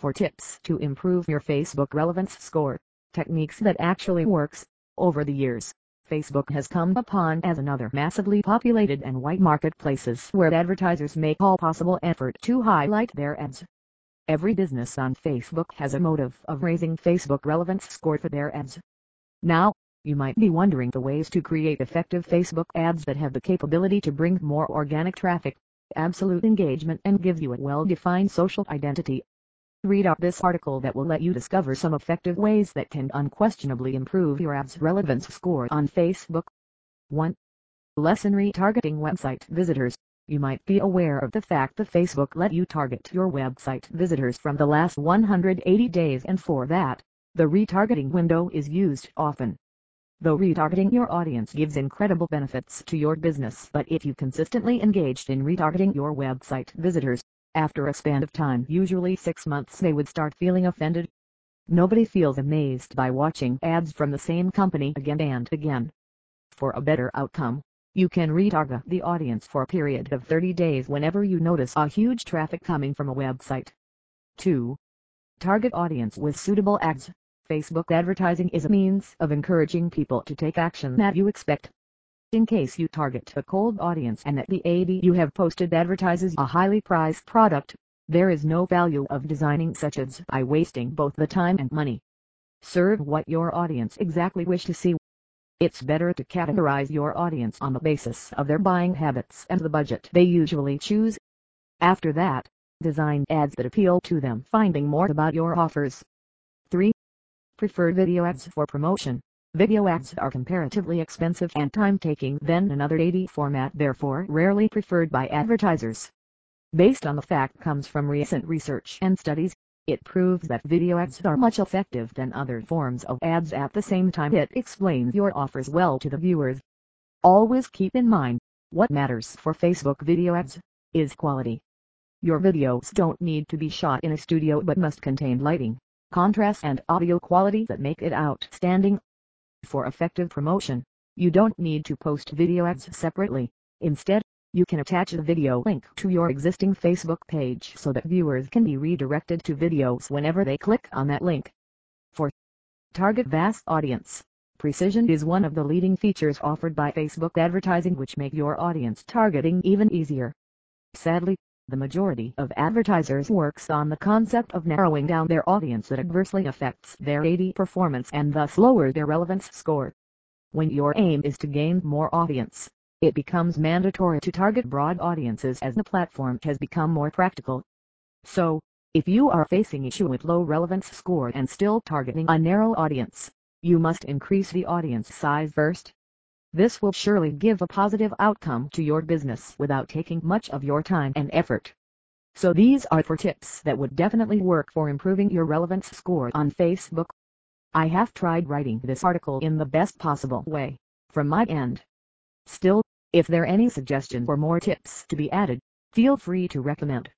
Four tips to improve your Facebook relevance score, techniques that actually works, over the years, Facebook has come upon as another massively populated and white marketplaces where advertisers make all possible effort to highlight their ads. Every business on Facebook has a motive of raising Facebook relevance score for their ads. Now, you might be wondering the ways to create effective Facebook ads that have the capability to bring more organic traffic, absolute engagement and give you a well-defined social identity. Read up this article that will let you discover some effective ways that can unquestionably improve your ads relevance score on Facebook. 1. Lessen Retargeting Website Visitors You might be aware of the fact that Facebook let you target your website visitors from the last 180 days and for that, the retargeting window is used often. Though retargeting your audience gives incredible benefits to your business but if you consistently engaged in retargeting your website visitors, after a span of time usually 6 months they would start feeling offended. Nobody feels amazed by watching ads from the same company again and again. For a better outcome, you can retarget the audience for a period of 30 days whenever you notice a huge traffic coming from a website. 2. Target audience with suitable ads. Facebook advertising is a means of encouraging people to take action that you expect. In case you target a cold audience and that the ad you have posted advertises a highly priced product, there is no value of designing such ads by wasting both the time and money. Serve what your audience exactly wish to see. It's better to categorize your audience on the basis of their buying habits and the budget they usually choose. After that, design ads that appeal to them finding more about your offers. 3. Preferred video ads for promotion. Video ads are comparatively expensive and time-taking than another AD format therefore rarely preferred by advertisers. Based on the fact comes from recent research and studies, it proves that video ads are much effective than other forms of ads at the same time it explains your offers well to the viewers. Always keep in mind, what matters for Facebook video ads, is quality. Your videos don't need to be shot in a studio but must contain lighting, contrast and audio quality that make it outstanding. For effective promotion, you don't need to post video ads separately. Instead, you can attach a video link to your existing Facebook page so that viewers can be redirected to videos whenever they click on that link. 4. Target vast audience. Precision is one of the leading features offered by Facebook advertising which make your audience targeting even easier. Sadly, the majority of advertisers works on the concept of narrowing down their audience that adversely affects their AD performance and thus lower their relevance score. When your aim is to gain more audience, it becomes mandatory to target broad audiences as the platform has become more practical. So, if you are facing issue with low relevance score and still targeting a narrow audience, you must increase the audience size first. This will surely give a positive outcome to your business without taking much of your time and effort. So these are four tips that would definitely work for improving your relevance score on Facebook. I have tried writing this article in the best possible way, from my end. Still, if there are any suggestion or more tips to be added, feel free to recommend.